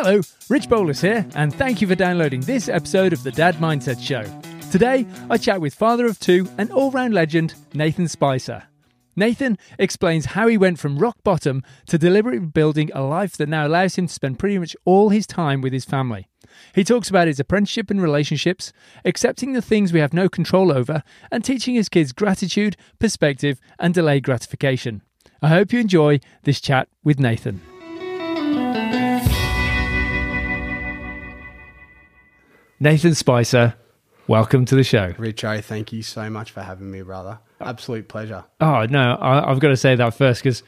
Hello, Rich Bolus here, and thank you for downloading this episode of the Dad Mindset Show. Today, I chat with father of two and all round legend, Nathan Spicer. Nathan explains how he went from rock bottom to deliberately building a life that now allows him to spend pretty much all his time with his family. He talks about his apprenticeship and relationships, accepting the things we have no control over, and teaching his kids gratitude, perspective, and delayed gratification. I hope you enjoy this chat with Nathan. Nathan Spicer, welcome to the show. Richo, thank you so much for having me, brother. Absolute pleasure. Oh, no, I, I've got to say that first because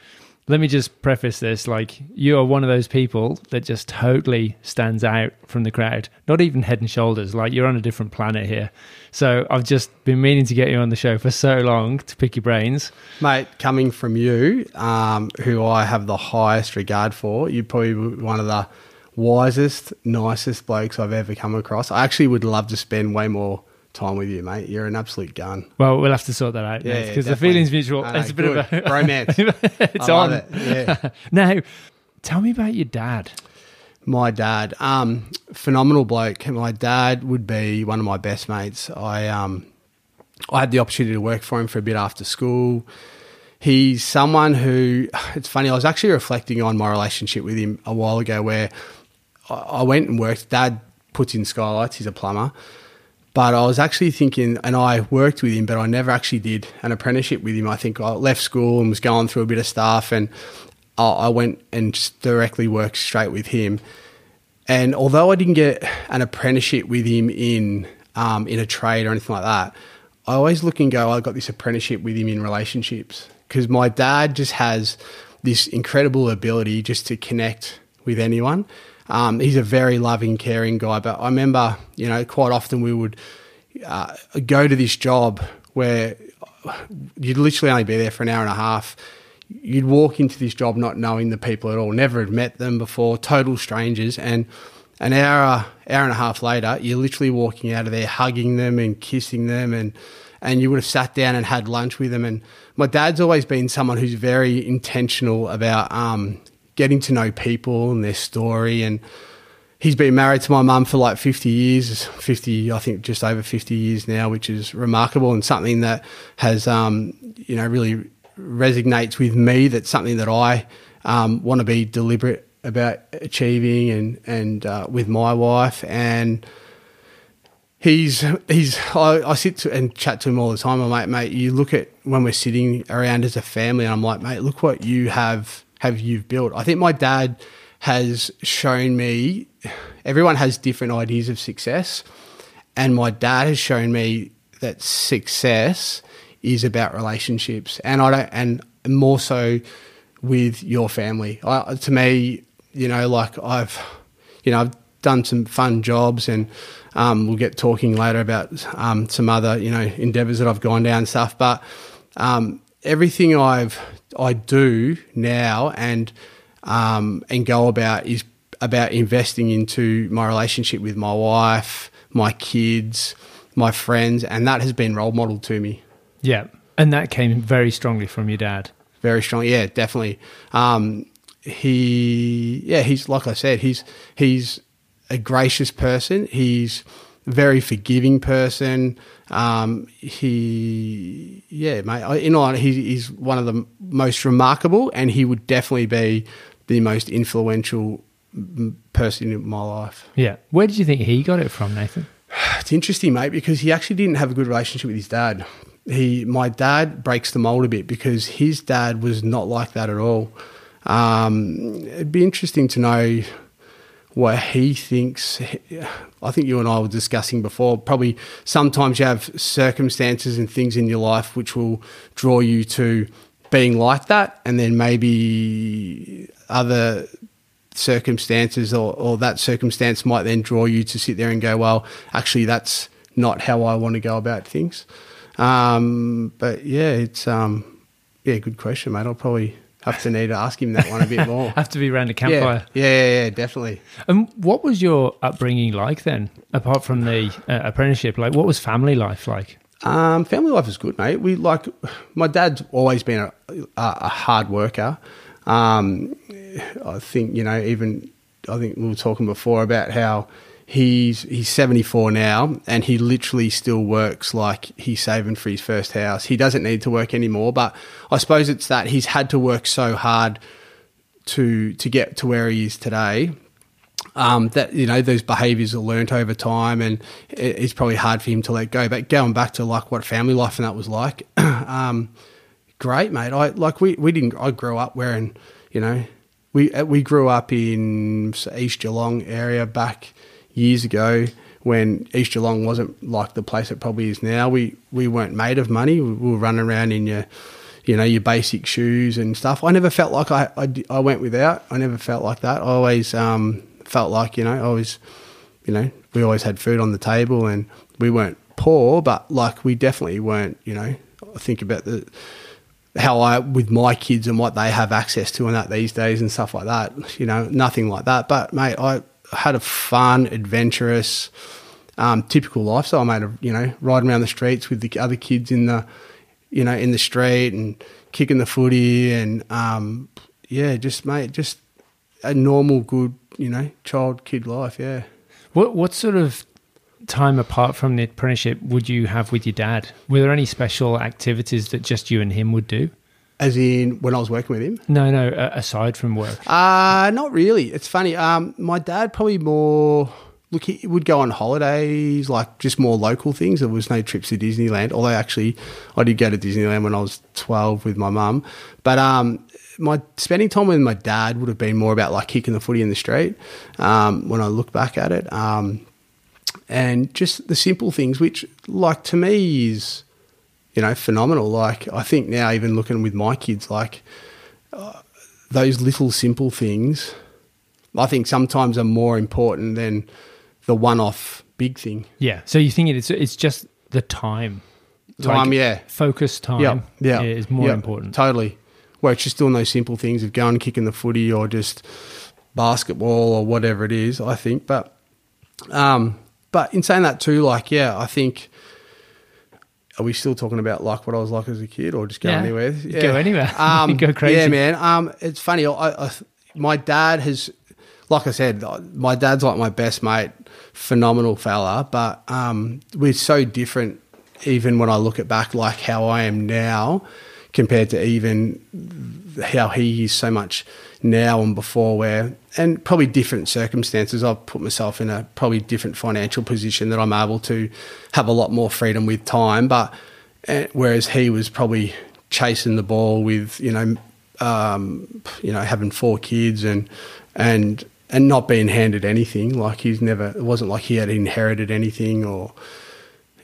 let me just preface this like, you are one of those people that just totally stands out from the crowd, not even head and shoulders. Like, you're on a different planet here. So I've just been meaning to get you on the show for so long to pick your brains. Mate, coming from you, um, who I have the highest regard for, you're probably one of the wisest, nicest blokes I've ever come across. I actually would love to spend way more time with you, mate. You're an absolute gun. Well, we'll have to sort that out Yeah, because the feeling's mutual. It's a bit good. of a romance. it's I on. it, yeah. now, tell me about your dad. My dad, um, phenomenal bloke. My dad would be one of my best mates. I um, I had the opportunity to work for him for a bit after school. He's someone who it's funny. I was actually reflecting on my relationship with him a while ago, where I, went and worked. Dad puts in skylights. He's a plumber. But I was actually thinking, and I worked with him, but I never actually did an apprenticeship with him. I think I left school and was going through a bit of stuff, and I, went and just directly worked straight with him. And although I didn't get an apprenticeship with him in um, in a trade or anything like that, I always look and go, I got this apprenticeship with him in relationships because my dad just has this incredible ability just to connect with anyone. Um, he's a very loving, caring guy. But I remember, you know, quite often we would uh, go to this job where you'd literally only be there for an hour and a half. You'd walk into this job not knowing the people at all, never had met them before, total strangers, and an hour, hour and a half later, you're literally walking out of there hugging them and kissing them, and and you would have sat down and had lunch with them. And my dad's always been someone who's very intentional about um, getting to know people and their story and he's been married to my mum for like 50 years 50 i think just over 50 years now which is remarkable and something that has um, you know really resonates with me that's something that i um, want to be deliberate about achieving and and uh, with my wife and he's he's I, I sit and chat to him all the time. I'm like, mate, you look at when we're sitting around as a family, and I'm like, mate, look what you have have you've built. I think my dad has shown me. Everyone has different ideas of success, and my dad has shown me that success is about relationships, and I don't, and more so with your family. I, to me, you know, like I've, you know, I've done some fun jobs and um, we'll get talking later about um, some other you know endeavors that I've gone down and stuff. But um, everything I've I do now and um, and go about is about investing into my relationship with my wife, my kids, my friends, and that has been role model to me Yeah. And that came very strongly from your dad. very strong. Yeah, definitely. Um, he, yeah, he's like I said, he's he's a gracious person. He's a very forgiving person. Um, he, yeah, mate. I- In all, he, he's one of the most remarkable, and he would definitely be the most influential person in my life. Yeah. Where did you think he got it from, Nathan? It's interesting, mate, because he actually didn't have a good relationship with his dad. He, my dad, breaks the mold a bit because his dad was not like that at all. Um, it'd be interesting to know what he thinks. I think you and I were discussing before. Probably sometimes you have circumstances and things in your life which will draw you to being like that, and then maybe other circumstances or, or that circumstance might then draw you to sit there and go, well, actually, that's not how I want to go about things. Um, but yeah, it's um, yeah, good question, mate. I'll probably have to need to ask him that one a bit more. Have to be around a yeah, campfire. yeah, yeah, yeah, definitely. And what was your upbringing like then, apart from the uh, apprenticeship? Like, what was family life like? Um, family life is good, mate. We like my dad's always been a, a, a hard worker. Um, I think you know even I think we were talking before about how he's he's 74 now and he literally still works like he's saving for his first house. He doesn't need to work anymore, but I suppose it's that he's had to work so hard to to get to where he is today. Um, that you know those behaviours are learnt over time, and it, it's probably hard for him to let go. But going back to like what family life and that was like, um, great, mate. I like we we didn't. I grew up wearing, you know, we we grew up in East Geelong area back years ago when East Geelong wasn't like the place it probably is now. We we weren't made of money. We were running around in your you know your basic shoes and stuff. I never felt like I I, I went without. I never felt like that. I always um, felt like you know I always you know we always had food on the table and we weren't poor, but like we definitely weren't. You know, I think about the how I with my kids and what they have access to and that these days and stuff like that. You know, nothing like that. But mate, I had a fun, adventurous, um, typical lifestyle, mate. Of you know, riding around the streets with the other kids in the, you know, in the street and kicking the footy and um, yeah, just mate, just a normal, good, you know, child kid life. Yeah. What what sort of time apart from the apprenticeship would you have with your dad? Were there any special activities that just you and him would do? As in when I was working with him? No, no. Uh, aside from work, uh not really. It's funny. Um, my dad probably more. Look, he would go on holidays, like just more local things. There was no trips to Disneyland. Although actually, I did go to Disneyland when I was twelve with my mum. But um, my spending time with my dad would have been more about like kicking the footy in the street. Um, when I look back at it, um, and just the simple things, which like to me is you know, phenomenal. Like I think now, even looking with my kids, like uh, those little simple things, I think sometimes are more important than the one-off big thing. Yeah. So you think it's it's just the time, time, like yeah, focus time, yeah, yeah, is more yep, important. Totally. Where it's just doing those simple things of going and kicking the footy or just basketball or whatever it is. I think, but um, but in saying that too, like yeah, I think are we still talking about like what I was like as a kid, or just go yeah. anywhere? Yeah. Go anywhere. Um, go crazy. Yeah, man. Um, it's funny. I, I, my dad has, like I said, my dad's like my best mate. Phenomenal fella, but um, we're so different. Even when I look at back, like how I am now, compared to even how he is so much now and before where and probably different circumstances. I've put myself in a probably different financial position that i'm able to have a lot more freedom with time but uh, whereas he was probably chasing the ball with you know um, you know having four kids and and and not being handed anything. Like he's never it wasn't like he had inherited anything or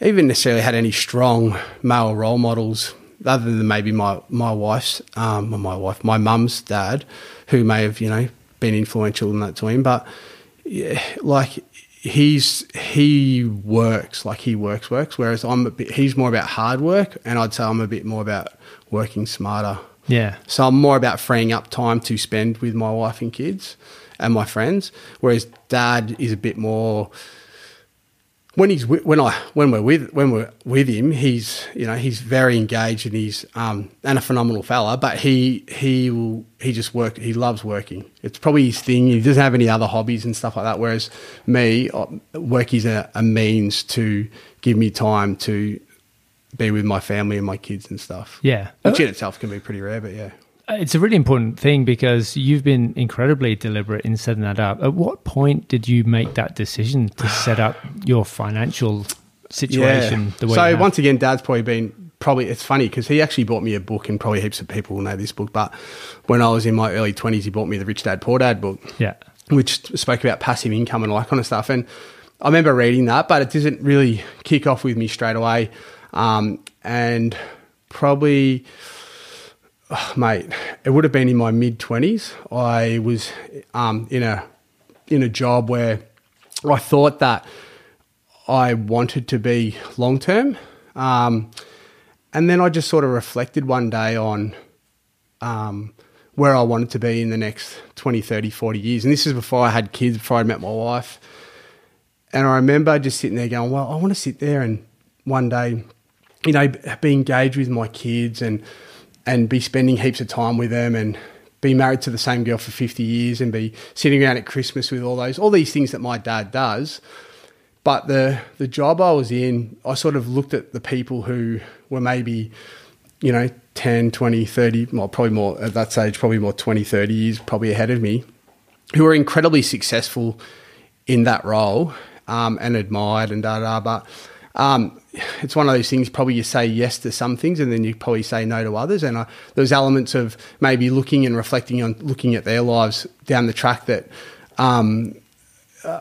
even necessarily had any strong male role models other than maybe my my wife's um, my wife my mum's dad who may have you know been influential in that to him. But yeah, like he's he works like he works works, whereas I'm a bit, he's more about hard work, and I'd say I'm a bit more about working smarter. Yeah. So I'm more about freeing up time to spend with my wife and kids and my friends, whereas dad is a bit more when he's when I when we're with when we're with him, he's you know he's very engaged and he's um, and a phenomenal fella. But he he will he just work. He loves working. It's probably his thing. He doesn't have any other hobbies and stuff like that. Whereas me, uh, work is a, a means to give me time to be with my family and my kids and stuff. Yeah, which in itself can be pretty rare. But yeah. It's a really important thing because you've been incredibly deliberate in setting that up. At what point did you make that decision to set up your financial situation yeah. the way? So once again, Dad's probably been probably. It's funny because he actually bought me a book, and probably heaps of people will know this book. But when I was in my early twenties, he bought me the Rich Dad Poor Dad book. Yeah, which spoke about passive income and all that kind of stuff. And I remember reading that, but it didn't really kick off with me straight away. Um, and probably oh, mate, it would have been in my mid twenties. I was um, in a in a job where I thought that I wanted to be long term, um, and then I just sort of reflected one day on um, where I wanted to be in the next 20, 30, 40 years. And this is before I had kids, before I met my wife. And I remember just sitting there going, well, I want to sit there and one day, you know, be engaged with my kids and and be spending heaps of time with them and be married to the same girl for 50 years and be sitting around at Christmas with all those, all these things that my dad does. But the, the job I was in, I sort of looked at the people who were maybe, you know, 10, 20, 30, well, probably more at that stage, probably more 20, 30 years probably ahead of me, who were incredibly successful in that role um, and admired and da da. But um, it's one of those things. Probably you say yes to some things, and then you probably say no to others. And uh, there's elements of maybe looking and reflecting on looking at their lives down the track that um, uh,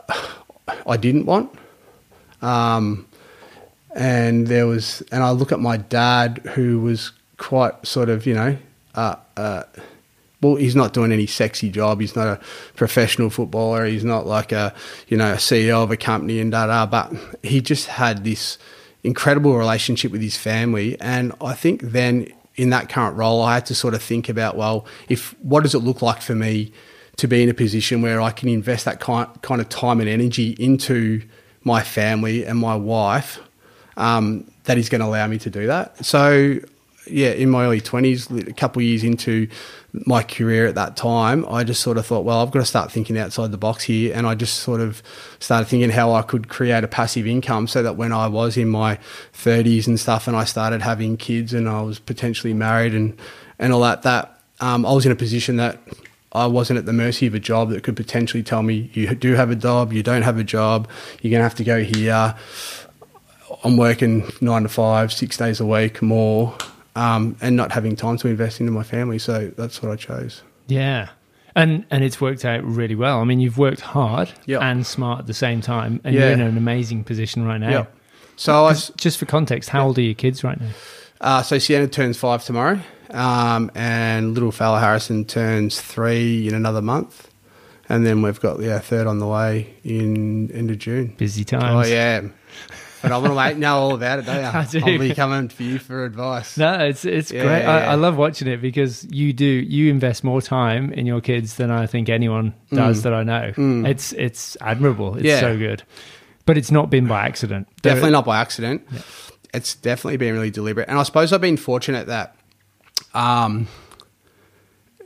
I didn't want. Um, and there was, and I look at my dad, who was quite sort of, you know, uh, uh, well, he's not doing any sexy job. He's not a professional footballer. He's not like a, you know, a CEO of a company and da da. But he just had this incredible relationship with his family. And I think then in that current role, I had to sort of think about, well, if what does it look like for me to be in a position where I can invest that kind kind of time and energy into my family and my wife um, that is going to allow me to do that. So yeah, in my early 20s, a couple years into my career at that time, I just sort of thought, well, I've got to start thinking outside the box here. And I just sort of started thinking how I could create a passive income so that when I was in my 30s and stuff and I started having kids and I was potentially married and, and all that, that um, I was in a position that I wasn't at the mercy of a job that could potentially tell me, you do have a job, you don't have a job, you're going to have to go here. I'm working nine to five, six days a week more um, and not having time to invest into my family. So that's what I chose. Yeah. And and it's worked out really well. I mean, you've worked hard yep. and smart at the same time, and yeah. you're in an amazing position right now. Yep. So, I, just for context, how old are your kids right now? Uh, so Sienna turns five tomorrow, um, and little fella Harrison turns three in another month, and then we've got yeah third on the way in end of June. Busy times. Oh yeah. Phenomenal, mate. Know all about it, don't you? I do. I'll be coming to you for advice. No, it's it's yeah, great. Yeah. I, I, love watching it because you do you invest more time in your kids than I think anyone does mm. that I know. Mm. It's it's admirable. It's yeah. so good, but it's not been by accident. Definitely not by accident. It's definitely been really deliberate, and I suppose I've been fortunate that, um,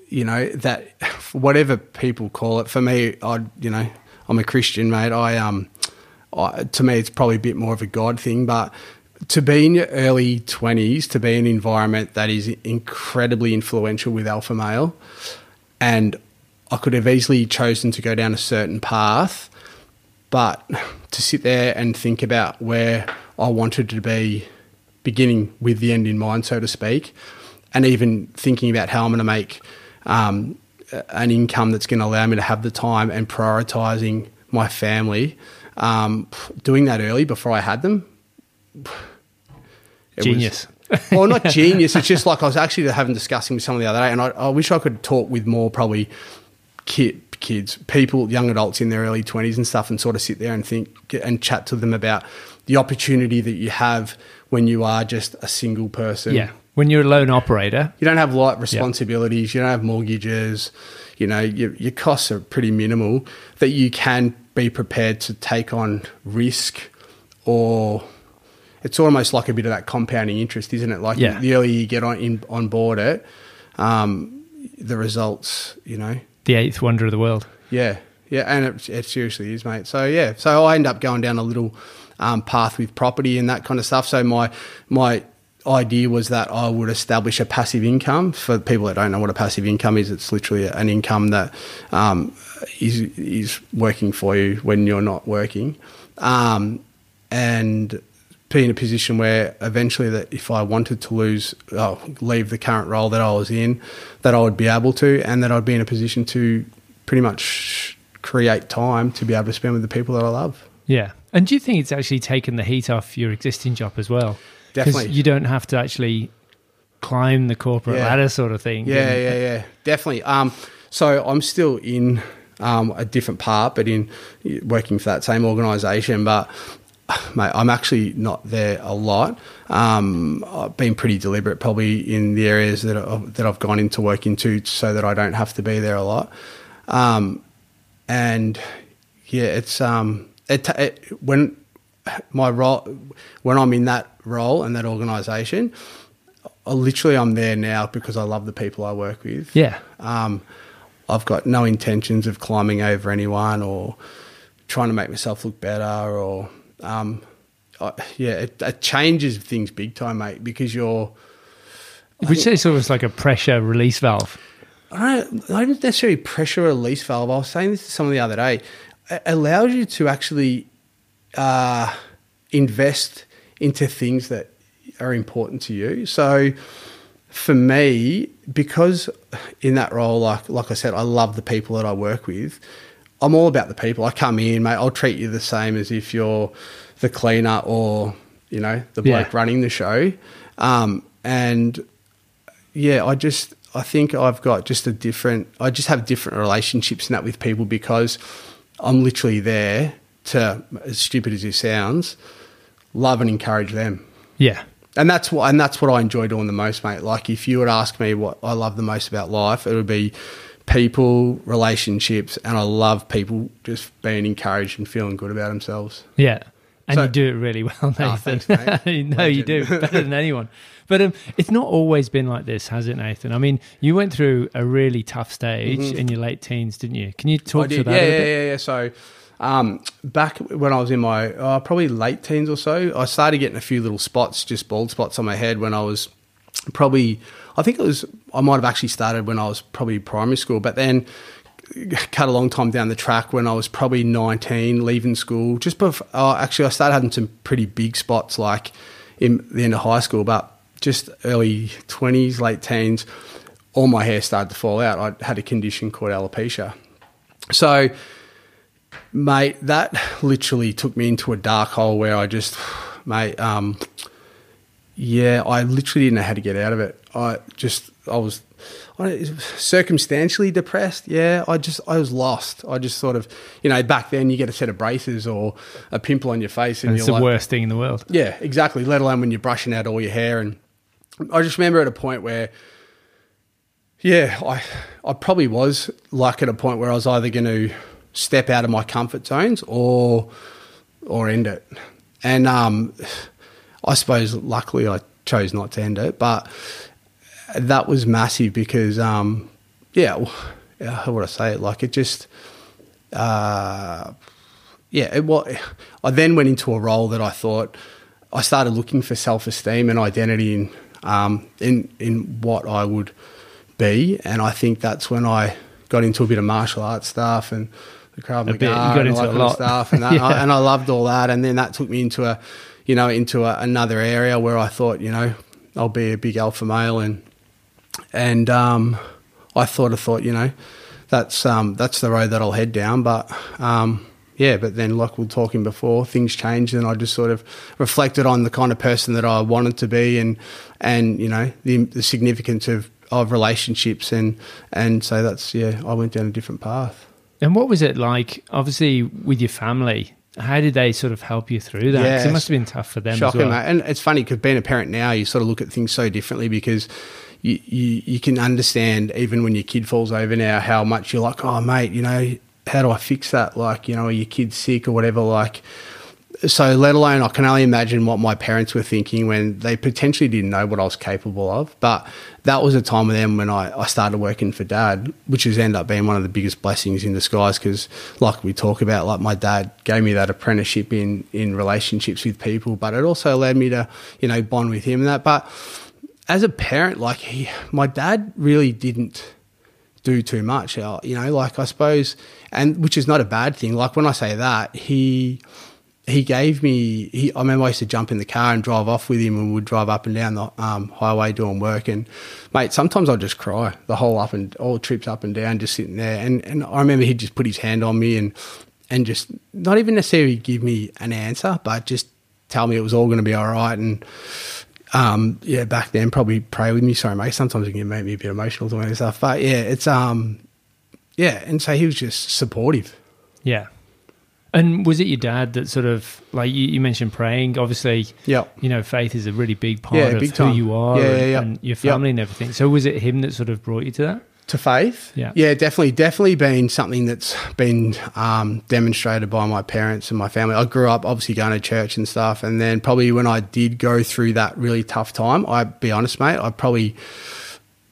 you know, that whatever people call it, for me, I you know, I'm a Christian, mate. I um to me, it's probably a bit more of a God thing, but to be in your early 20s, to be in an environment that is incredibly influential with alpha male, and I could have easily chosen to go down a certain path, but to sit there and think about where I wanted to be, beginning with the end in mind, so to speak, and even thinking about how I'm going to make um, an income that's going to allow me to have the time and prioritizing my family um, doing that early before I had them. Genius. Was, well, not genius. It's just like I was actually having discussing with someone the other day, and I, I wish I could talk with more probably kid, kids, people, young adults in their early twenties and stuff, and sort of sit there and think and chat to them about the opportunity that you have when you are just a single person. Yeah. When you're a lone operator, you don't have light responsibilities. You don't have mortgages. You know, your, your costs are pretty minimal. That you can be prepared to take on risk or it's almost like a bit of that compounding interest, isn't it? Like yeah. the earlier you get on in, on board it, um, the results, you know, the eighth wonder of the world. Yeah, yeah, and it, it seriously is, mate. So yeah, so I end up going down a little um, path with property and that kind of stuff. So my my idea was that I would establish a passive income. For people that don't know what a passive income is, it's literally an income that um, is is working for you when you're not working, um, and be in a position where eventually that if I wanted to lose, oh, leave the current role that I was in, that I would be able to, and that I'd be in a position to pretty much create time to be able to spend with the people that I love. Yeah, and do you think it's actually taken the heat off your existing job as well? Definitely, you don't have to actually climb the corporate yeah. ladder, sort of thing. Yeah, yeah, yeah, definitely. Um, so I'm still in um, a different part, but in working for that same organisation. But mate, I'm actually not there a lot. Um, I've been pretty deliberate, probably in the areas that I've, that I've gone into work into, so that I don't have to be there a lot. Um, and yeah, it's um, it, it, when my role when I'm in that role and that organisation, I literally I'm there now because I love the people I work with. Yeah. Um, I've got no intentions of climbing over anyone or trying to make myself look better or um, I, yeah, it, it changes things big time, mate, because you're. Would you say it's almost like a pressure release valve? I don't, not necessarily pressure release valve. I was saying this to someone the other day. It allows you to actually uh, invest into things that are important to you. So for me, because in that role, like like I said, I love the people that I work with. I'm all about the people. I come in, mate. I'll treat you the same as if you're the cleaner or you know the bloke Yeah. running the show. Um, and yeah, I just I think I've got just a different. I just have different relationships in that with people because I'm literally there to, as stupid as it sounds, love and encourage them. Yeah. And that's what and that's what I enjoy doing the most, mate. Like if you would ask me what I love the most about life, it would be people, relationships, and I love people just being encouraged and feeling good about themselves. Yeah. And So- you do it really well, Nathan. Oh, thanks, no, you do better than anyone. But um, it's not always been like this, has it, Nathan? I mean, you went through a really tough stage in your late teens, didn't you? Can you talk Mm-hmm. To that Yeah, yeah, yeah, yeah. So um, back when I was in my uh, probably late teens or so, I started getting a few little spots, just bald spots on my head when I was probably. I think it was. I might have actually started when I was probably primary school, but then cut a long time down the track when I was probably 19, leaving school. Just before, uh, actually, I started having some pretty big spots like in the end of high school, but just early 20s, late teens, all my hair started to fall out. I had a condition called alopecia. So, mate, that literally took me into a dark hole where I just, mate, um, yeah, I literally didn't know how to get out of it. I just, I was I, circumstantially depressed. Yeah, I just, I was lost. I just sort of, you know, back then you get a set of braces or a pimple on your face, and, And it's you're the like, worst thing in the world. yeah, exactly. Let alone when you're brushing out all your hair. And I just remember at a point where, yeah, I, I probably was like at a point where I was either going to step out of my comfort zones or, or end it. And um, I suppose luckily I chose not to end it, but that was massive because, um, yeah, how would I say it? Like it just, uh, yeah, it, well, I then went into a role that I thought I started looking for self esteem and identity in um, in in what I would be, and I think that's when I got into a bit of martial arts stuff and the Krav A bit. You got and into all a lot. of stuff, and, that, Yeah. and I loved all that, and then that took me into a you know into a, another area where I thought you know I'll be a big alpha male and and um, I thought I thought you know that's um, that's the road that I'll head down. But um, yeah, but then like we were talking before, things changed, and I just sort of reflected on the kind of person that I wanted to be, and and you know the, the significance of of relationships, and and so that's yeah, I went down a different path. And what was it like, obviously, with your family? How did they sort of help you through that? 'Cause it must have been tough for them Shocking, as well. mate. And it's funny because being a parent now, you sort of look at things so differently because you, you you can understand even when your kid falls over now how much you're like, oh mate, you know, how do I fix that? Like, you know, are your kid's sick or whatever? Like, so let alone I can only imagine what my parents were thinking when they potentially didn't know what I was capable of. But that was a time with them when I, I started working for dad, which has ended up being one of the biggest blessings in disguise because, like we talk about, like my dad gave me that apprenticeship in, in relationships with people, but it also allowed me to, you know, bond with him and that. But as a parent, like he, my dad really didn't do too much. uh, You know, like I suppose, and which is not a bad thing. Like when I say that, he he gave me. He, I remember I used to jump in the car and drive off with him, and we'd drive up and down the um, highway doing work. And mate, sometimes I'd just cry the whole up and all trips up and down, just sitting there. And and I remember he'd just put his hand on me and and just not even necessarily give me an answer, but just tell me it was all going to be all right. And um, yeah, back then probably pray with me. Sorry, mate. Sometimes it can make me a bit emotional doing this stuff, but yeah, it's um, yeah. And so he was just supportive. Yeah. And was it your dad that sort of like you, you mentioned praying? Obviously, Yeah. you know, faith is a really big part Yeah, of big who time. you are Yeah, and, yeah, yeah. and your family and everything. So was it him that sort of brought you to that? to faith. Yeah. yeah, definitely, definitely been something that's been um, demonstrated by my parents and my family. I grew up obviously going to church and stuff, and then probably when I did go through that really tough time, I be honest, mate, I probably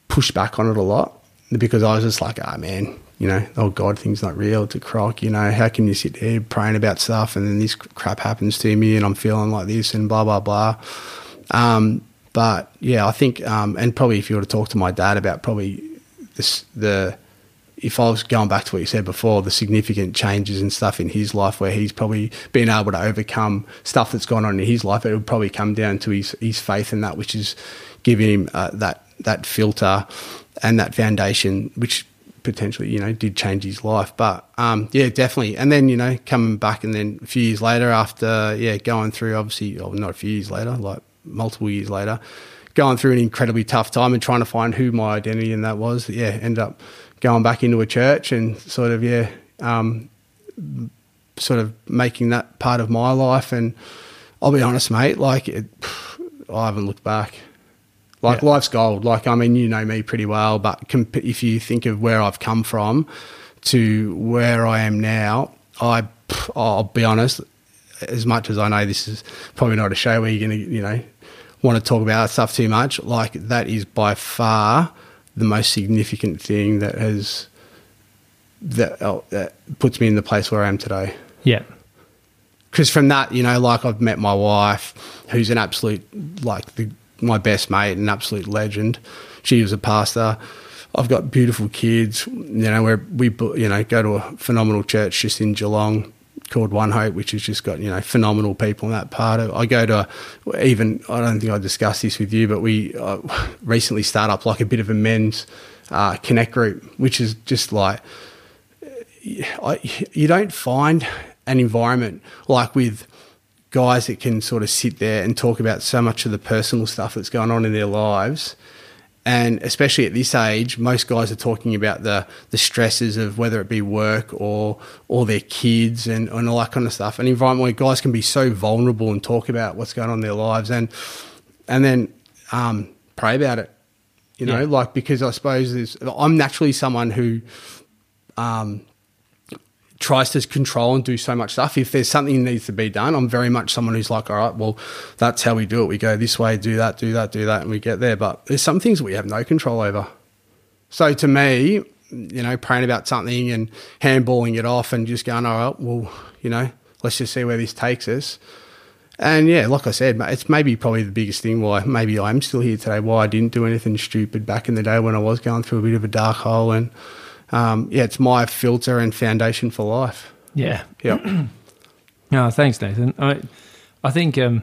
pushed back on it a lot because I was just like, ah, man, you know, oh God, things not real. It's a crock. You know, how can you sit there praying about stuff and then this crap happens to me and I'm feeling like this and blah blah blah. Um, but yeah, I think, um, and probably if you were to talk to my dad about probably this, the, if I was going back to what you said before, the significant changes and stuff in his life where he's probably been able to overcome stuff that's gone on in his life, it would probably come down to his, his faith in that, which is giving him uh, that, that filter and that foundation, which potentially, you know, did change his life. But um, yeah, definitely. And then, you know, coming back and then a few years later after, yeah, going through obviously, well, not a few years later, like multiple years later, going through an incredibly tough time and trying to find who my identity in that was. Yeah, ended up going back into a church and sort of, yeah, um, sort of making that part of my life. And I'll be honest, mate, like, it, I haven't looked back. Like Yeah. life's gold. Like I mean, you know me pretty well, but comp- if you think of where I've come from to where I am now, I I'll be honest. As much as I know this is probably not a show where you're going to you know want to talk about that stuff too much, like that is by far the most significant thing that has that, oh, that puts me in the place where I am today Yeah. because from that, you know, like I've met my wife, who's an absolute like the, my best mate, an absolute legend. She was a pastor. I've got beautiful kids. You know, where we you know go to a phenomenal church just in Geelong called One Hope, which has just got you know phenomenal people in that part of. I go to even I don't think I discussed this with you, but we uh, recently start up like a bit of a men's uh, connect group, which is just like I, you don't find an environment like with guys that can sort of sit there and talk about so much of the personal stuff that's going on in their lives. And especially at this age, most guys are talking about the, the stresses of whether it be work or or their kids and, and all that kind of stuff. An environment where guys can be so vulnerable and talk about what's going on in their lives and and then um, pray about it. You know, Yeah. like because I suppose I'm naturally someone who um, tries to control and do so much stuff. If there's something that needs to be done, I'm very much someone who's like, all right, well, that's how we do it. We go this way, do that, do that, do that, and we get there. But there's some things we have no control over. So to me, you know, praying about something and handballing it off and just going, all right, well, you know, let's just see where this takes us. And yeah, like I said, it's maybe probably the biggest thing why maybe I'm still here today, why I didn't do anything stupid back in the day when I was going through a bit of a dark hole. And um, yeah, it's my filter and foundation for life. Yeah. Yeah. No, thanks, Nathan. I, I think um,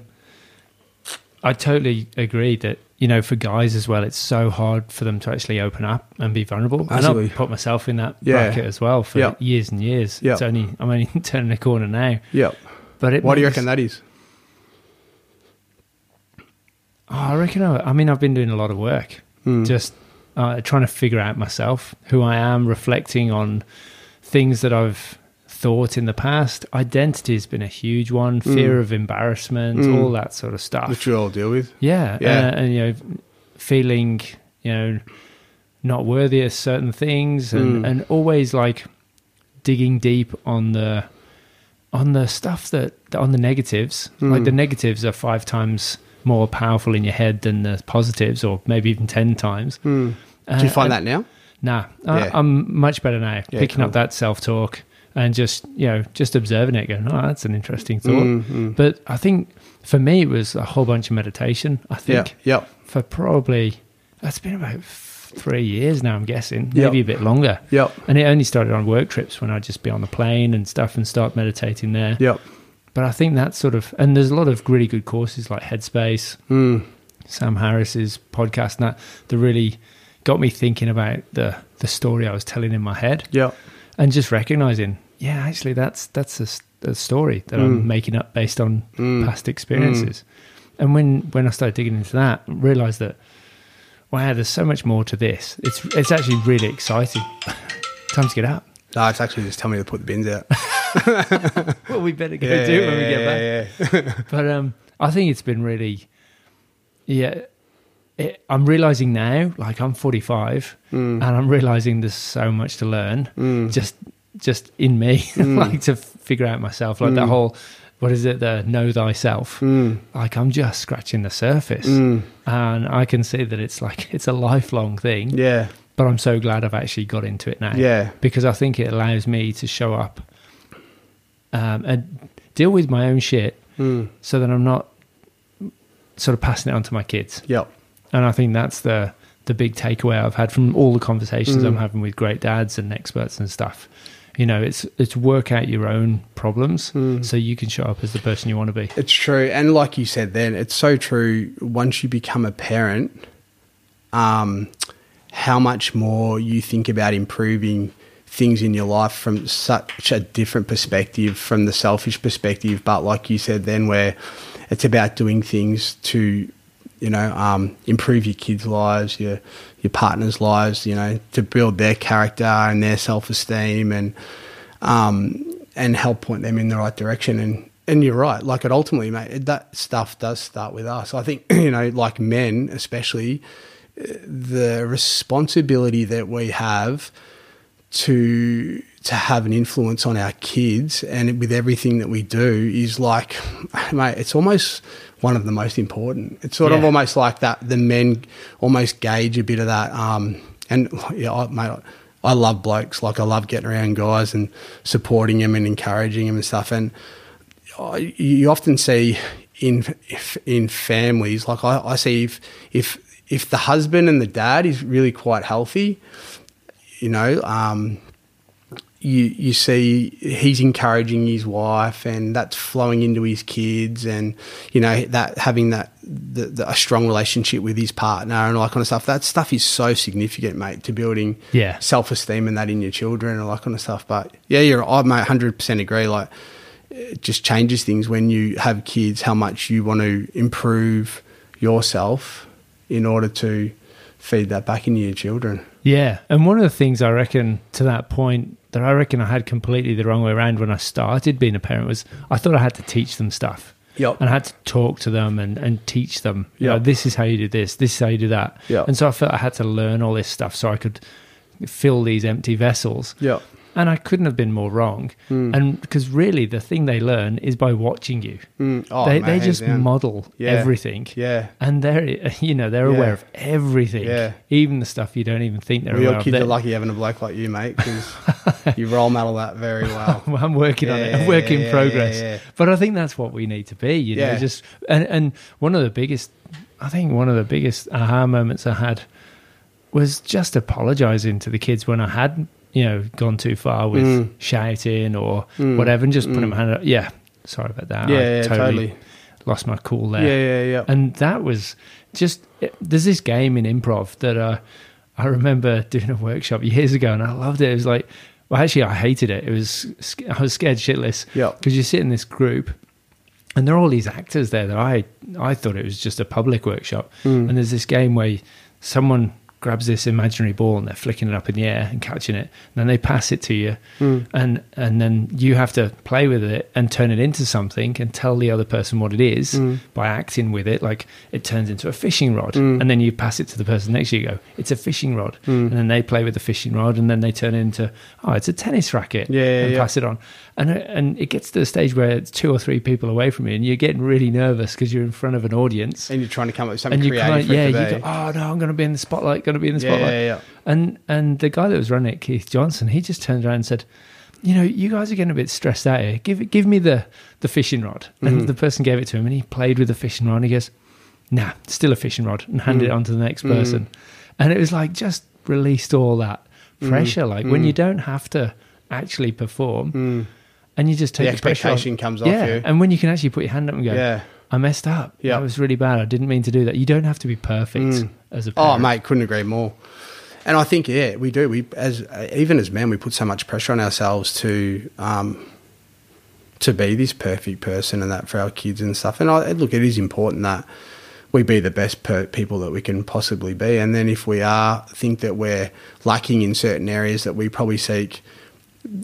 I totally agree that you know for guys as well, it's so hard for them to actually open up and be vulnerable. And Absolutely. I've put myself in that Yeah. bracket as well for Yeah. years and years. Yeah. It's only I'm only turning the corner now. yeah. But it Why do you reckon that is? Oh, I reckon. I, I mean, I've been doing a lot of work, Hmm. just uh, trying to figure out myself, who I am, reflecting on things that I've thought in the past. Identity has been a huge one. Fear of embarrassment, Mm. all that sort of stuff. Which we all deal with. Yeah, Yeah. Uh, and you know, feeling you know not worthy of certain things, and Mm. and always like digging deep on the on the stuff that on the negatives. Like Mm. the negatives are five times more powerful in your head than the positives, or maybe even ten times. Hmm. Uh, Do you find and- that now? Nah, I, Yeah. I'm much better now. Yeah, picking up that self talk and just you know just observing it, going, oh, that's an interesting thought. Mm, mm. But I think for me, it was a whole bunch of meditation. I Yeah. think Yep. for probably that's been about three years now. I'm guessing, Yep. maybe a bit longer. Yep. And it only started on work trips when I'd just be on the plane and stuff and start meditating there. Yep. But I think that's sort of, and there's a lot of really good courses like Headspace, Mm. Sam Harris's podcast, and that that really got me thinking about the the story I was telling in my head Yep. and just recognizing, yeah, actually, that's that's a, a story that Mm. I'm making up based on Mm. past experiences. And when when I started digging into that, I realized that wow, there's so much more to this. It's it's actually really exciting. Time to get out. No, it's actually just tell me to put the bins out. Well, we better go do it when we get back. yeah, yeah. But um, I think it's been really, yeah, it, I'm realizing now, like I'm 45, Mm. and I'm realizing there's so much to learn just just in me, Mm. like to figure out myself, like that whole what is it, the know thyself. Mm. Like I'm just scratching the surface, Mm. and I can see that it's like it's a lifelong thing. Yeah. But I'm so glad I've actually got into it now. Yeah. because I think it allows me to show up um, and deal with my own shit, Mm. so that I'm not sort of passing it on to my kids. Yep. And I think that's the the big takeaway I've had from all the conversations Mm. I'm having with great dads and experts and stuff. You know, it's it's work out your own problems Mm. so you can show up as the person you want to be. It's true, and like you said, then it's so true. Once you become a parent, um, how much more you think about improving things in your life from such a different perspective, from the selfish perspective. But like you said, then where it's about doing things to, you know, um, improve your kids' lives, your your partner's lives, you know, to build their character and their self esteem and um, and help point them in the right direction. And and you're right, like it ultimately, mate, that stuff does start with us. I think you know, like men especially, uh, the responsibility that we have to to have an influence on our kids and with everything that we do is like, mate, it's almost one of the most important. It's sort of almost like that. The men almost gauge a bit of that. Um, and yeah, I, mate, I love blokes. Like I love getting around guys and supporting them and encouraging them and stuff. And you often see in in families, like I, I see if if if the husband and the dad is really quite healthy, you know, um, you you see he's encouraging his wife, and that's flowing into his kids, and you know that having that the, the, a strong relationship with his partner and all that kind of stuff. That stuff is so significant, mate, to building Yeah. self esteem and that in your children and all that kind of stuff. But yeah, you're I mate, hundred percent agree. Like it just changes things when you have kids. How much you want to improve yourself in order to feed that back into your children. Yeah, and one of the things I reckon to that point that I reckon I had completely the wrong way around when I started being a parent was I thought I had to teach them stuff. Yep. And I had to talk to them and, and teach them, you know, this is how you do this, this is how you do that. Yep. And so I felt I had to learn all this stuff so I could fill these empty vessels. Yeah. And I couldn't have been more wrong. Hmm. And because really the thing they learn is by watching you. Mm. Oh, they they just down. model Yeah. everything. Yeah. And they're, you know, they're Yeah. aware of everything, Yeah. even the stuff you don't even think they're Well, aware your of. kids They're- are lucky having a bloke like you, mate, because you role model that very well. I'm working on it. Yeah, I'm work in progress. yeah, yeah. But I think that's what we need to be. You know, Yeah. just and and one of the biggest, I think one of the biggest aha moments I had was just apologizing to the kids when I had you know gone too far with Mm. shouting or Mm. whatever, and just put Mm. them hand up. Yeah, sorry about that. Yeah, I yeah, totally. lost my cool there. yeah, yeah. Yeah. And that was just there's this game in improv that uh, I remember doing a workshop years ago, and I loved it. It was like, well, actually, I hated it. It was I was scared shitless Yeah. because you sit in this group, and there are all these actors there that I I thought it was just a public workshop, Mm. and there's this game where someone grabs this imaginary ball and they're flicking it up in the air and catching it, and then they pass it to you, Mm. and and then you have to play with it and turn it into something and tell the other person what it is Mm. by acting with it like it turns into a fishing rod Mm. and then you pass it to the person next to you go it's a fishing rod Mm. and then they play with the fishing rod and then they turn it into oh it's a tennis racket Yeah, yeah, and yeah. pass it on and and it gets to the stage where it's two or three people away from you and you're getting really nervous because you're in front of an audience And you're trying to come up with something and you creative kind for yeah you go oh no I'm going to be in the spotlight going to be in the yeah, spotlight yeah, yeah. and and the guy that was running it, Keith Johnstone, he just turned around and said, "You know, you guys are getting a bit stressed out here. Give give me the the fishing rod." And Mhm. the person gave it to him, and he played with the fishing rod. And he goes, "Nah, still a fishing rod," and handed Mm. it on to the next Mm. person. And it was like just released all that Mm. pressure, like when Mm. you don't have to actually perform, Mm. And you just The take the, pressure off. expectation comes off Yeah, you. and when you can actually put your hand up and go, Yeah. "I messed up. Yeah. that was really bad. I didn't mean to do that." You don't have to be perfect Mm. as a parent. Oh, mate, couldn't agree more. And I think, yeah, we do. We as uh, even as men, we put so much pressure on ourselves to um, to be this perfect person and that for our kids and stuff. And I, look, it is important that we be the best per- people that we can possibly be. And then if we are think that we're lacking in certain areas, that we probably seek,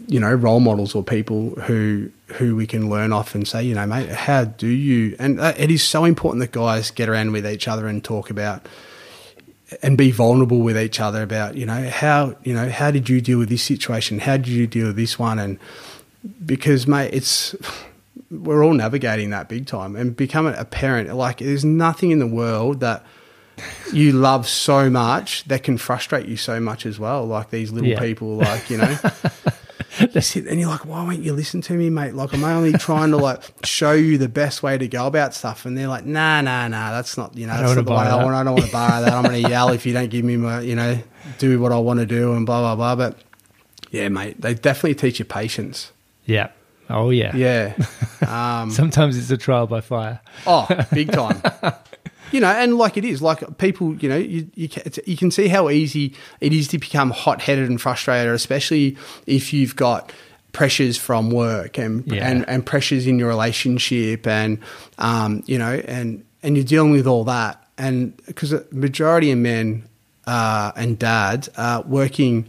you know, role models or people who who we can learn off and say, you know, mate, how do you? And uh, it is so important that guys get around with each other and talk about and be vulnerable with each other about you know how you know how did you deal with this situation how did you deal with this one and because mate it's we're all navigating that big time and becoming a parent like there's nothing in the world that you love so much that can frustrate you so much as well like these little Yeah. people like you know and you're like why won't you listen to me mate like am i'm only trying to like show you the best way to go about stuff and they're like nah nah nah that's not you know that's not the way borrow i want i don't want to borrow that i'm going to yell if you don't give me my you know do what i want to do and blah blah blah but yeah mate they definitely teach you patience Yeah. Oh yeah. yeah um Sometimes it's a trial by fire. Oh, big time. you know, and like it is, like people, you know, you you you can see how easy it is to become hot headed and frustrated, especially if you've got pressures from work and Yeah. and, and pressures in your relationship and um, you know and and you're dealing with all that and because the majority of men uh, and dads are working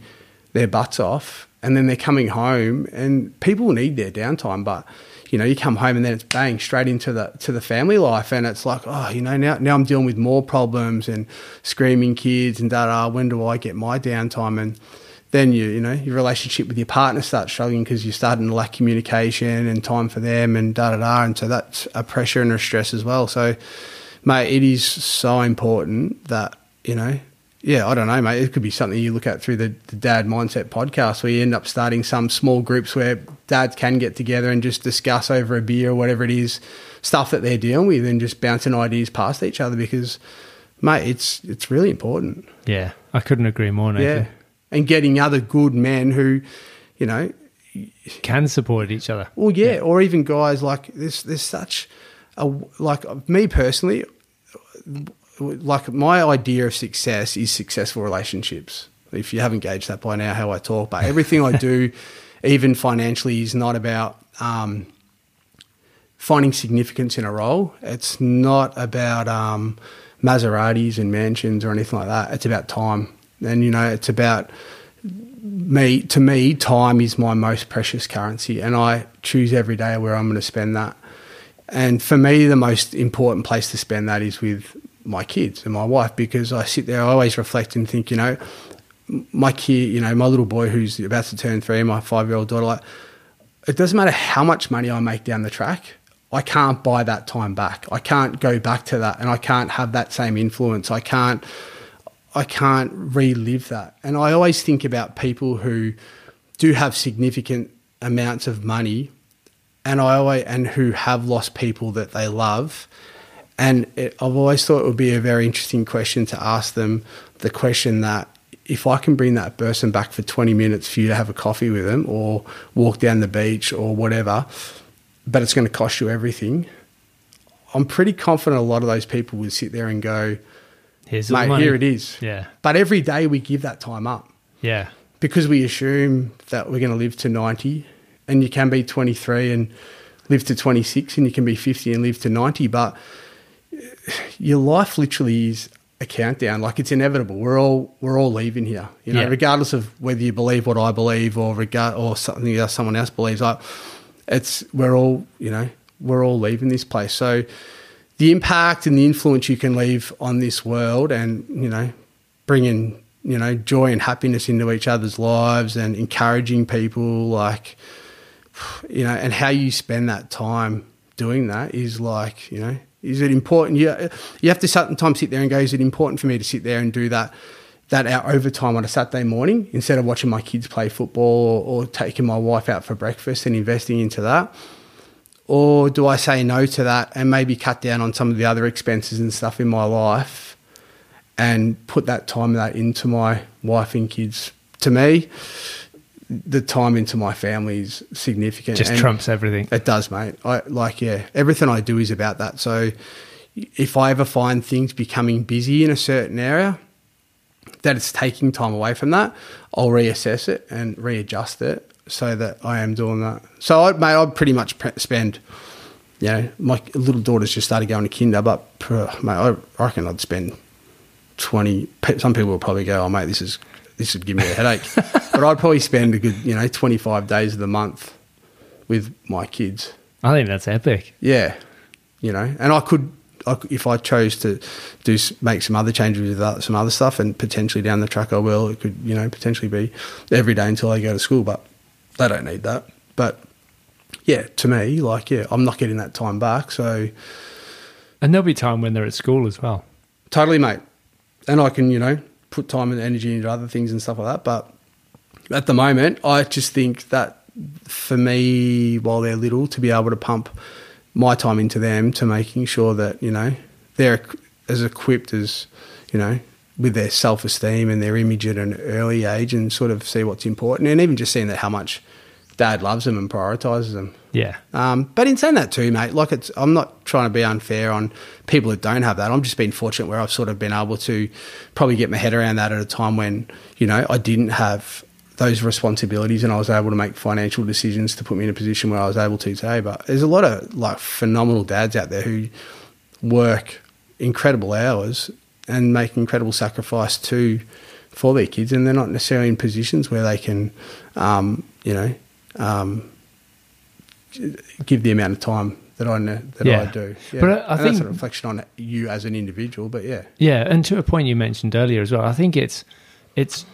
their butts off and then they're coming home and people need their downtime but you know you come home and then it's bang straight into the to the family life. And it's like oh you know now now I'm dealing with more problems and screaming kids and da da when do I get my downtime? And then you you know your relationship with your partner starts struggling because you're starting to lack communication and time for them and da da da. And so that's a pressure and a stress as well. So mate it is so important that you know yeah, I don't know, mate. It could be something you look at through the, the Dad Mindset podcast where you end up starting some small groups where dads can get together and just discuss over a beer or whatever it is, stuff that they're dealing with and just bouncing ideas past each other because, mate, it's it's really important. Yeah. I couldn't agree more, Nathan. Yeah. And getting other good men who, you know, Can support each other. well, yeah, or even guys like there's there's such a like me personally, like my idea of success is successful relationships. If you haven't gauged that by now, how I talk, but everything I do, even financially, is not about um, finding significance in a role. It's not about um, Maseratis and mansions or anything like that. It's about time, and you know, it's about me to me time is my most precious currency and i choose every day where i'm going to spend that and for me the most important place to spend that is with my kids and my wife because i sit there i always reflect and think you know my kid you know my little boy who's about to turn three my five year old daughter like it doesn't matter how much money i make down the track i can't buy that time back i can't go back to that and i can't have that same influence i can't I can't relive that. And I always think about people who do have significant amounts of money and I always and who have lost people that they love. And it, I've always thought it would be a very interesting question to ask them the question that if I can bring that person back for 20 minutes for you to have a coffee with them or walk down the beach or whatever, but it's going to cost you everything, I'm pretty confident a lot of those people would sit there and go, Here's mate, here it is. Yeah. But every day we give that time up Yeah. because we assume that we're going to live to 90 and you can be 23 and live to 26 and you can be 50 and live to 90 but your life literally is a countdown. Like it's inevitable. We're all we're all leaving here. You know Yeah. regardless of whether you believe what I believe or regard or something else someone else believes like it's we're all you know we're all leaving this place. So the impact and the influence you can leave on this world and you know bringing you know joy and happiness into each other's lives and encouraging people like you know and how you spend that time doing that is like you know is it important you, you have to sometimes sit there and go is it important for me to sit there and do that that hour overtime on a Saturday morning instead of watching my kids play football or, or taking my wife out for breakfast and investing into that or do I say no to that and maybe cut down on some of the other expenses and stuff in my life and put that time that into my wife and kids? To me, the time into my family is significant. Just and trumps everything. It does, mate. I like yeah, everything I do is about that. So if I ever find things becoming busy in a certain area, that it's taking time away from that, I'll reassess it and readjust it so that I am doing that. So, I, mate, I'd pretty much pre- spend, you know, my little daughter's just started going to kinder, but mate, I reckon I'd spend twenty. Some people will probably go, "Oh, mate, this is this would give me a headache," but I'd probably spend a good, you know, twenty five days of the month with my kids. I think that's epic. Yeah, you know, and I could I, if I chose to do make some other changes with that, some other stuff, and potentially down the track oh, I will. It could you know potentially be every day until I go to school, but they don't need that. But yeah, to me, like yeah, I'm not getting that time back, so And there'll be time when they're at school as well. totally, mate. And I can you know put time and energy into other things and stuff like that, but at the moment, I just think that for me, while they're little, to be able to pump my time into them to making sure that you know they're as equipped as you know with their self esteem and their image at an early age, and sort of see what's important, and even just seeing that how much dad loves them and prioritizes them. Yeah. Um, but in saying that too, mate, like it's, I'm not trying to be unfair on people that don't have that. I'm just being fortunate where I've sort of been able to probably get my head around that at a time when, you know, I didn't have those responsibilities and I was able to make financial decisions to put me in a position where I was able to today. But there's a lot of like phenomenal dads out there who work incredible hours and make incredible sacrifice to for their kids and they're not necessarily in positions where they can, um, you know, um, give the amount of time that I know, that Yeah. I do. Yeah. But I- I and that's a reflection on you as an individual. But yeah, Yeah, and to a point you mentioned earlier as well, I think it's it's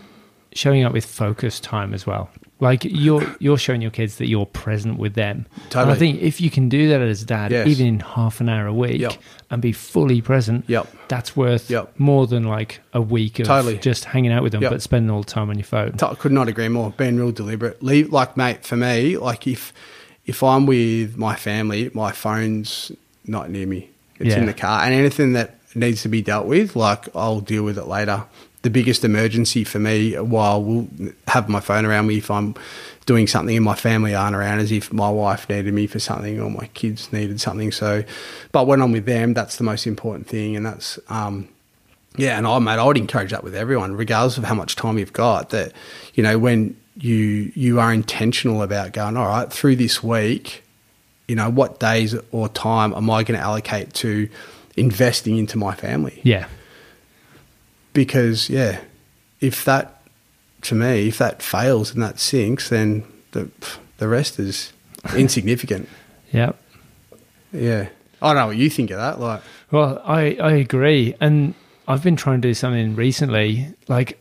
showing up with focus time as well. Like you're you're showing your kids that you're present with them. And I think if you can do that as a dad, Yes. even in half an hour a week, Yep. and be fully present, Yep. that's worth Yep. more than like a week of Totally. just hanging out with them, but spending all the time on your phone. I could not agree more. Being real deliberate. Leave like mate for me. Like if if I'm with my family, my phone's not near me. It's Yeah. in the car, and anything that needs to be dealt with, like I'll deal with it later. The biggest emergency for me, while we'll have my phone around me if I'm doing something and my family aren't around, as if my wife needed me for something or my kids needed something. So, but when I'm with them, that's the most important thing, and that's um, yeah, and I, mate, I would encourage that with everyone, regardless of how much time you've got. That you know, when you you are intentional about going, all right, through this week, you know, what days or time am I going to allocate to investing into my family? Yeah. Because yeah, if that to me, if that fails and that sinks, then the the rest is insignificant. Yeah. yeah, I don't know what you think of that. Like, Well, I, I agree. And I've been trying to do something recently. Like,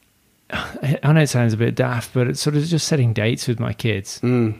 I know it sounds a bit daft, but it's sort of just setting dates with my kids. mm,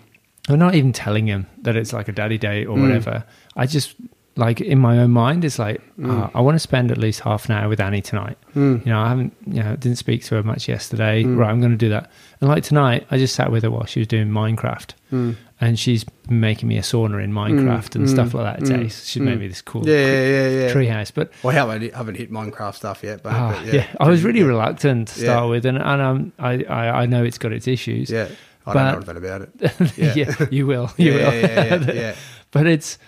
I'm not even telling them that it's like a daddy date or Mm. whatever. I just, like, in my own mind, it's like, Mm. uh, I want to spend at least half an hour with Annie tonight. mm, You know, I haven't, you know, didn't speak to her much yesterday. Mm. Right, I'm going to do that. And like tonight, I just sat with her while she was doing Minecraft. mm. And she's making me a sauna in Minecraft and mm, stuff like that. Ace. She made me this cool yeah, yeah, yeah, yeah. treehouse. But Well, I haven't, hit Minecraft stuff yet, but, Ah, but yeah. I was really yeah. reluctant to start Yeah. with, and, and um, I, I, I know it's got its issues. Yeah, I But- don't know about it. yeah. Yeah. you will, you yeah, will. yeah, yeah, yeah, yeah. but it's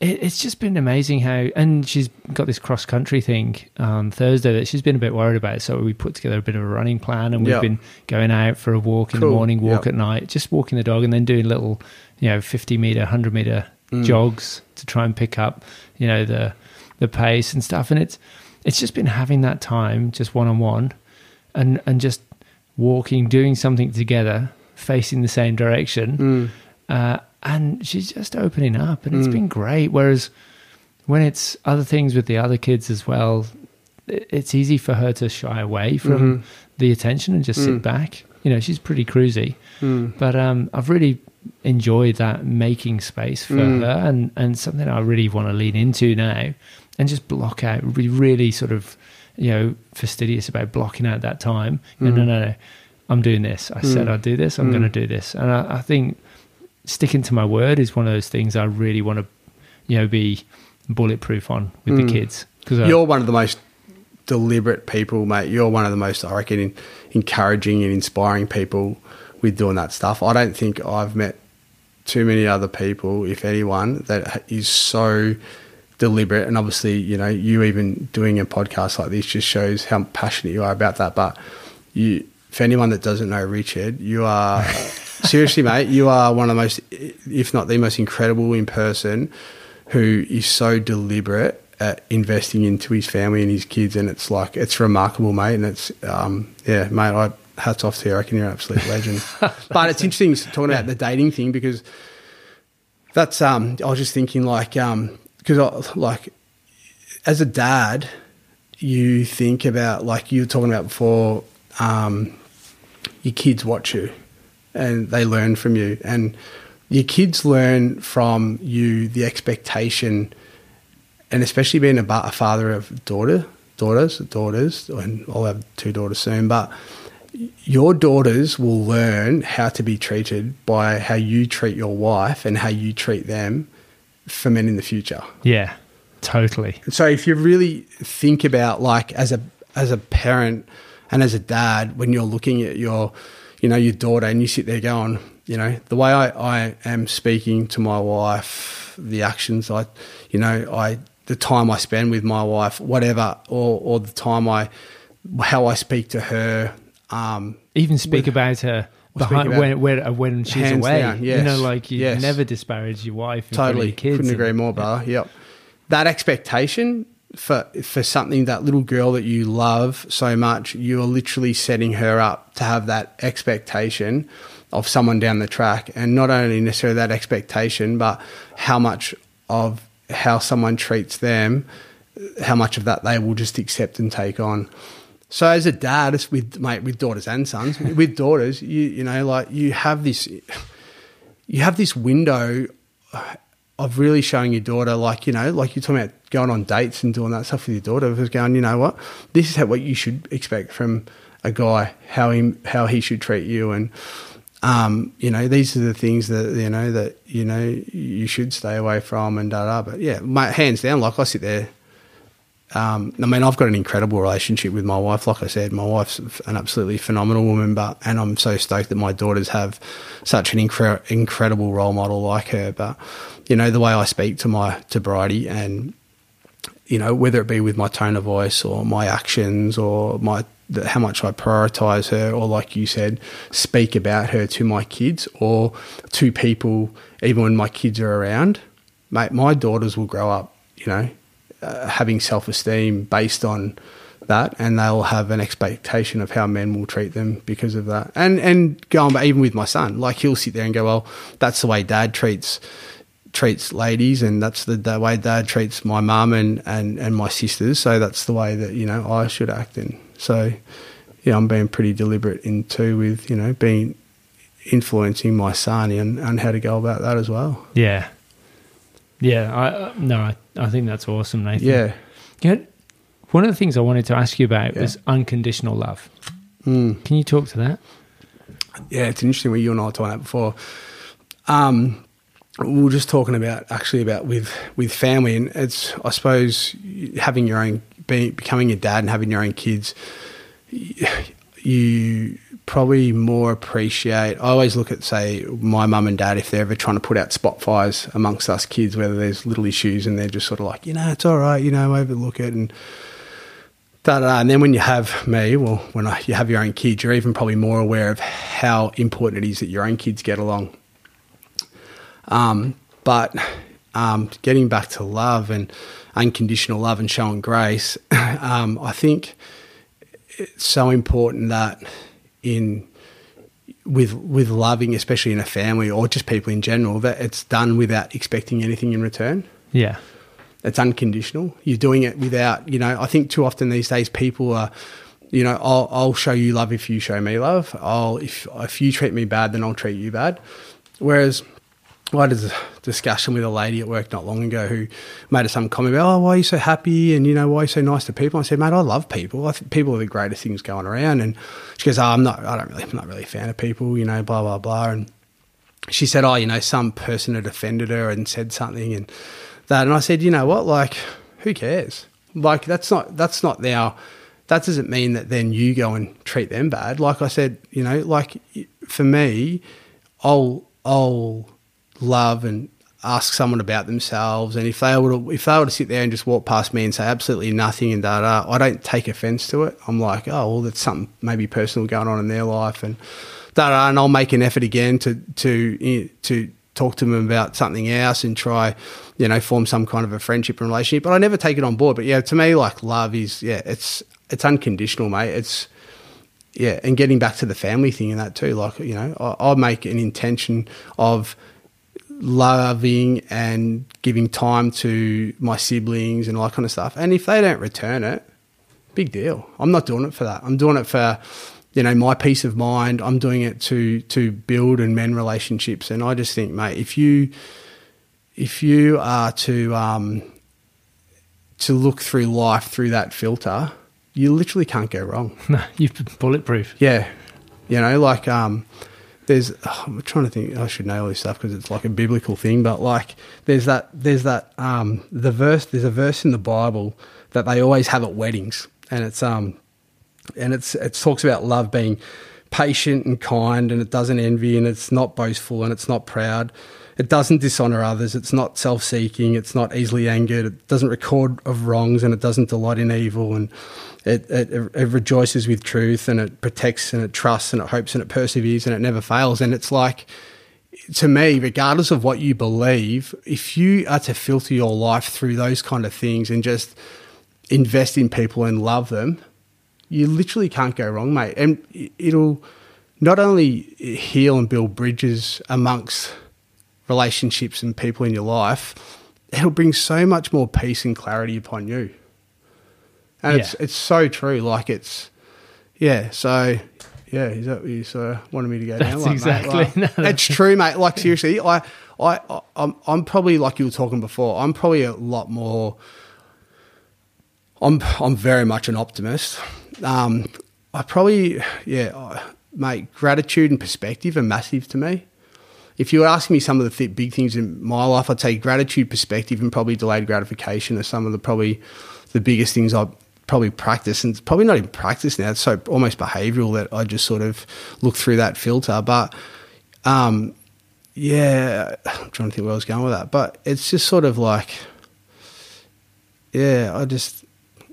it, it's just been amazing how, and she's got this cross country thing on Thursday that she's been a bit worried about. So we put together a bit of a running plan, and we've Yeah. been going out for a walk in the morning, walk Yeah. at night, just walking the dog, and then doing little, you know, fifty meter, hundred meter Mm. jogs to try and pick up, you know, the the pace and stuff. And it's it's just been having that time just one on one, and and just walking, doing something together, facing the same direction Mm. uh, and she's just opening up, and it's Mm. been great. Whereas when it's other things with the other kids as well, it's easy for her to shy away from Mhm. the attention and just Mm. sit back. You know, she's pretty cruisy, Mm. but um, I've really enjoyed that making space for Mm. her, and and something I really want to lean into now, and just block out. Be really sort of, you know, fastidious about blocking out that time. No, no, no, no. I'm doing this. I said. I'd do this. I'm going to do this, and I, I think sticking to my word is one of those things I really want to, you know, be bulletproof on with Mm. the kids because You're one of the most deliberate people, mate. You're one of the most, I reckon, in, encouraging and inspiring people with doing that stuff. I don't think I've met too many other people, if anyone, that is so deliberate. And obviously, you know, you even doing a podcast like this just shows how passionate you are about that. But you, for anyone that doesn't know Richard, you are seriously, mate. You are one of the most, if not the most incredible in person, who is so deliberate at investing into his family and his kids, and it's like it's remarkable, mate. And it's um, yeah, mate. I hats off to you. I reckon you're an absolute legend. but it's interesting talking about the dating thing because that's um, I was just thinking like um, because like as a dad, you think about like you were talking about before. Um, your kids watch you, and they learn from you, and your kids learn from you the expectation, and especially being a, a father of daughter, daughters, daughters, and I'll have two daughters soon, but your daughters will learn how to be treated by how you treat your wife and how you treat them for men in the future. Yeah, totally. So if you really think about like as a as a parent and as a dad, when you're looking at your you know your daughter and you sit there going, you know, the way I, I am speaking to my wife, the actions I you know, I the time I spend with my wife, whatever, or or the time I how I speak to her. Um, Even speak with, about her behind about when when, when she's away. Down, yes, you know, like you yes. never disparage your wife. totally, your kids. Couldn't agree more, brother. Yeah. Yep. That expectation for for something that little girl that you love so much, you are literally setting her up to have that expectation of someone down the track, and not only necessarily that expectation, but how much of how someone treats them, how much of that they will just accept and take on. So as a dad, it's with mate with daughters and sons. with daughters, you you know, like you have this, you have this window of really showing your daughter, like you know, like you're talking about going on dates and doing that stuff with your daughter. Of going, you know what, this is how what you should expect from a guy, how he how he should treat you, and um, you know, these are the things that you know that you know you should stay away from, and da da. But yeah, my hands down, like I sit there um, I mean, I've got an incredible relationship with my wife. Like I said, my wife's an absolutely phenomenal woman, but and I'm so stoked that my daughters have such an incre- incredible role model like her. But you know, the way I speak to my to Bridie, and you know, whether it be with my tone of voice or my actions or my how much I prioritize her, or like you said, speak about her to my kids or to people, even when my kids are around. Mate, my daughters will grow up, you know, uh, having self esteem based on that, and they'll have an expectation of how men will treat them because of that. And and going, even with my son, like he'll sit there and go, "Well, that's the way Dad treats." treats ladies and that's the, the way dad treats my mum and, and, and my sisters so that's the way that you know I should act in so yeah I'm being pretty deliberate in too with you know being influencing my son and, and how to go about that as well yeah yeah, I, uh, no, I, I think that's awesome, Nathan. Yeah. You know, one of the things I wanted to ask you about yeah. was unconditional love. Mm. Can you talk to that? Yeah, it's interesting what you and I were talking about before. Um, we were just talking about actually about with with family, and it's I suppose having your own, being becoming a dad and having your own kids. You probably more appreciate. I always look at, say, my mum and dad if they're ever trying to put out spot fires amongst us kids, whether there's little issues and they're just sort of like, you know, it's all right, you know, overlook it and da da. And then when you have me, well, when I, you have your own kids, you're even probably more aware of how important it is that your own kids get along. Um, but um, getting back to love and unconditional love and showing grace, um, I think it's so important that in with with loving, especially in a family or just people in general, that it's done without expecting anything in return. Yeah. It's unconditional. You're doing it without, you know, I think too often these days people are, you know, I'll, I'll show you love if you show me love. I'll, if, if you treat me bad, then I'll treat you bad. Whereas I had a discussion with a lady at work not long ago who made some comment about, oh, why are you so happy? And, you know, why are you so nice to people? I said, mate, I love people. I think people are the greatest things going around. And she goes, oh, I'm not, I don't really, I'm not really a fan of people, you know, blah, blah, blah. And she said, oh, you know, some person had offended her and said something and that. And I said, you know what? Like, who cares? Like, that's not, that's not their, that doesn't mean that then you go and treat them bad. Like I said, you know, like for me, I'll, I'll, love and ask someone about themselves. And if they were to, if they were to sit there and just walk past me and say absolutely nothing and da da, I don't take offence to it. I'm like, oh well, that's something maybe personal going on in their life and da da. And I'll make an effort again to to to talk to them about something else and try, you know, form some kind of a friendship and relationship. But I never take it on board. But yeah, to me, like love is yeah, it's it's unconditional, mate. It's yeah, and getting back to the family thing and that too. Like you know, I, I make an intention of loving and giving time to my siblings and all that kind of stuff. And if they don't return it, big deal. I'm not doing it for that. I'm doing it for you know my peace of mind. I'm doing it to to build and mend relationships. And I just think, mate, if you if you are to um, to look through life through that filter, you literally can't go wrong. No, you're bulletproof. Yeah, you know, like um, there's oh, I'm trying to think. I should know all this stuff because it's like a biblical thing. But like, there's that there's that um, the verse. There's a verse in the Bible that they always have at weddings, and it's um, and it's it talks about love being patient and kind, and it doesn't envy, and it's not boastful, and it's not proud. It doesn't dishonor others. It's not self-seeking. It's not easily angered. It doesn't record of wrongs, and it doesn't delight in evil. And it, it, it rejoices with truth, and it protects, and it trusts, and it hopes, and it perseveres, and it never fails. And it's like, to me, regardless of what you believe, if you are to filter your life through those kind of things and just invest in people and love them, you literally can't go wrong, mate. And it'll not only heal and build bridges amongst relationships and people in your life, it'll bring so much more peace and clarity upon you. And Yeah. it's it's so true. Like it's yeah. So yeah, is that what you sort of wanted me to go down? That's like, mate? exactly- Like, no, that's- true, mate. Like seriously, I I I- I'm I'm probably like you were talking before. I'm probably a lot more. I'm I'm very much an optimist. Um, I probably yeah, I- mate. Gratitude and perspective are massive to me. If you were asking me some of the th- big things in my life, I'd say gratitude, perspective, and probably delayed gratification are some of the probably the biggest things I probably practice, and it's probably not even practice now. It's so almost behavioural that I just sort of look through that filter. But um, yeah, I'm trying to think where I was going with that, but it's just sort of like, yeah, I just,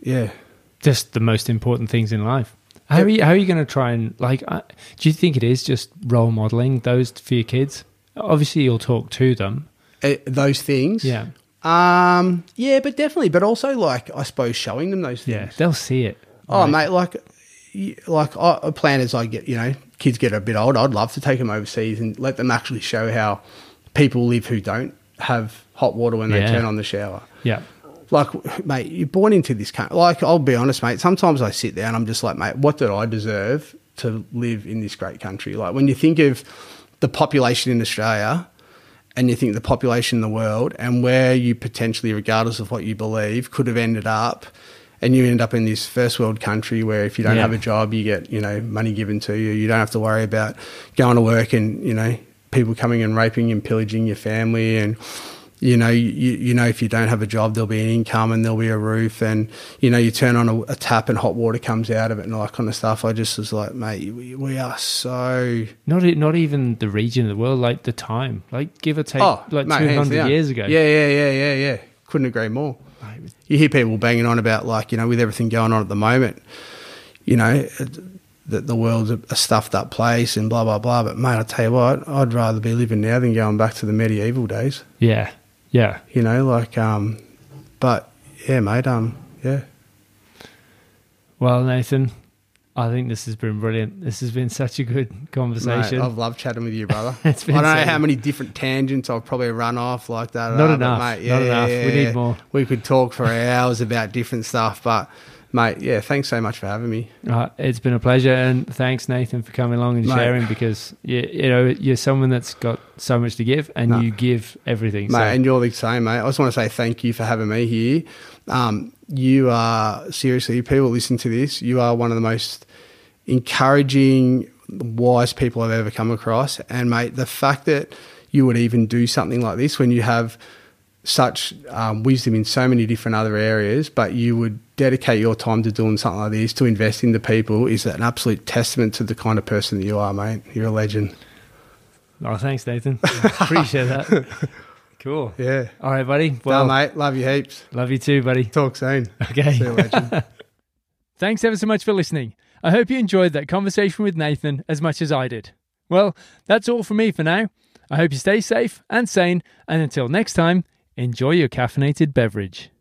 yeah. Just the most important things in life. How are you, how are you going to try and like? Uh, do you think it is just role modeling those for your kids? Obviously, you'll talk to them. Uh, those things, Yeah, um, yeah, but definitely, but also like I suppose showing them those things. yeah, they'll see it. Oh, mate, like, like I I plan as I get, you know, kids get a bit older. I'd love to take them overseas and let them actually show how people live who don't have hot water when they Yeah. turn on the shower. Yeah, Like, mate, you're born into this country. Like, I'll be honest, mate. Sometimes I sit there and I'm just like, mate, what did I deserve to live in this great country? Like, when you think of the population in Australia and you think the population in the world and where you potentially, regardless of what you believe, could have ended up. And you end up in this first world country where if you don't Yeah. have a job, you get, you know, money given to you. You don't have to worry about going to work and, you know, people coming and raping and pillaging your family and you know, you, you know, if you don't have a job, there'll be an income and there'll be a roof, and you know, you turn on a, a tap and hot water comes out of it and all that kind of stuff. I just was like, mate, we, we are so not not even the region of the world, like the time, like give or take, oh, like mate, two hundred years ago. Yeah, yeah, yeah, yeah, yeah. Couldn't agree more. Was- You hear people banging on about like you know, with everything going on at the moment, you know. that the world's a, a stuffed up place and blah blah blah. But mate, I tell you what, I'd rather be living now than going back to the medieval days. yeah, yeah. You know, like um, but yeah, mate, um, yeah. Well, Nathan, I think this has been brilliant. This has been such a good conversation. Mate, I've loved chatting with you, brother. It's been I don't know how many different tangents I've probably run off like that. Not uh, enough. mate, Not enough. We need more. We could talk for hours about different stuff, but mate, yeah, thanks so much for having me. Uh, it's been a pleasure, and thanks, Nathan, for coming along and Mate. sharing. Because you, you know you're someone that's got so much to give, and No. you give everything. Mate, so, and you're the same, mate. I just want to say thank you for having me here. Um, you are seriously, people listen to this. You are one of the most encouraging, wise people I've ever come across. And mate, the fact that you would even do something like this when you have such um, wisdom in so many different other areas, but you would dedicate your time to doing something like this to invest in the people is an absolute testament to the kind of person that you are, mate. You're a legend. oh, thanks, Nathan. Appreciate that. Cool. Yeah. All right, buddy. Well, Well, mate, love you heaps. love you too, buddy. Talk soon. Okay. See you, legend. Thanks ever so much for listening. I hope you enjoyed that conversation with Nathan as much as I did. Well, that's all from me for now. I hope you stay safe and sane, and until next time, enjoy your caffeinated beverage.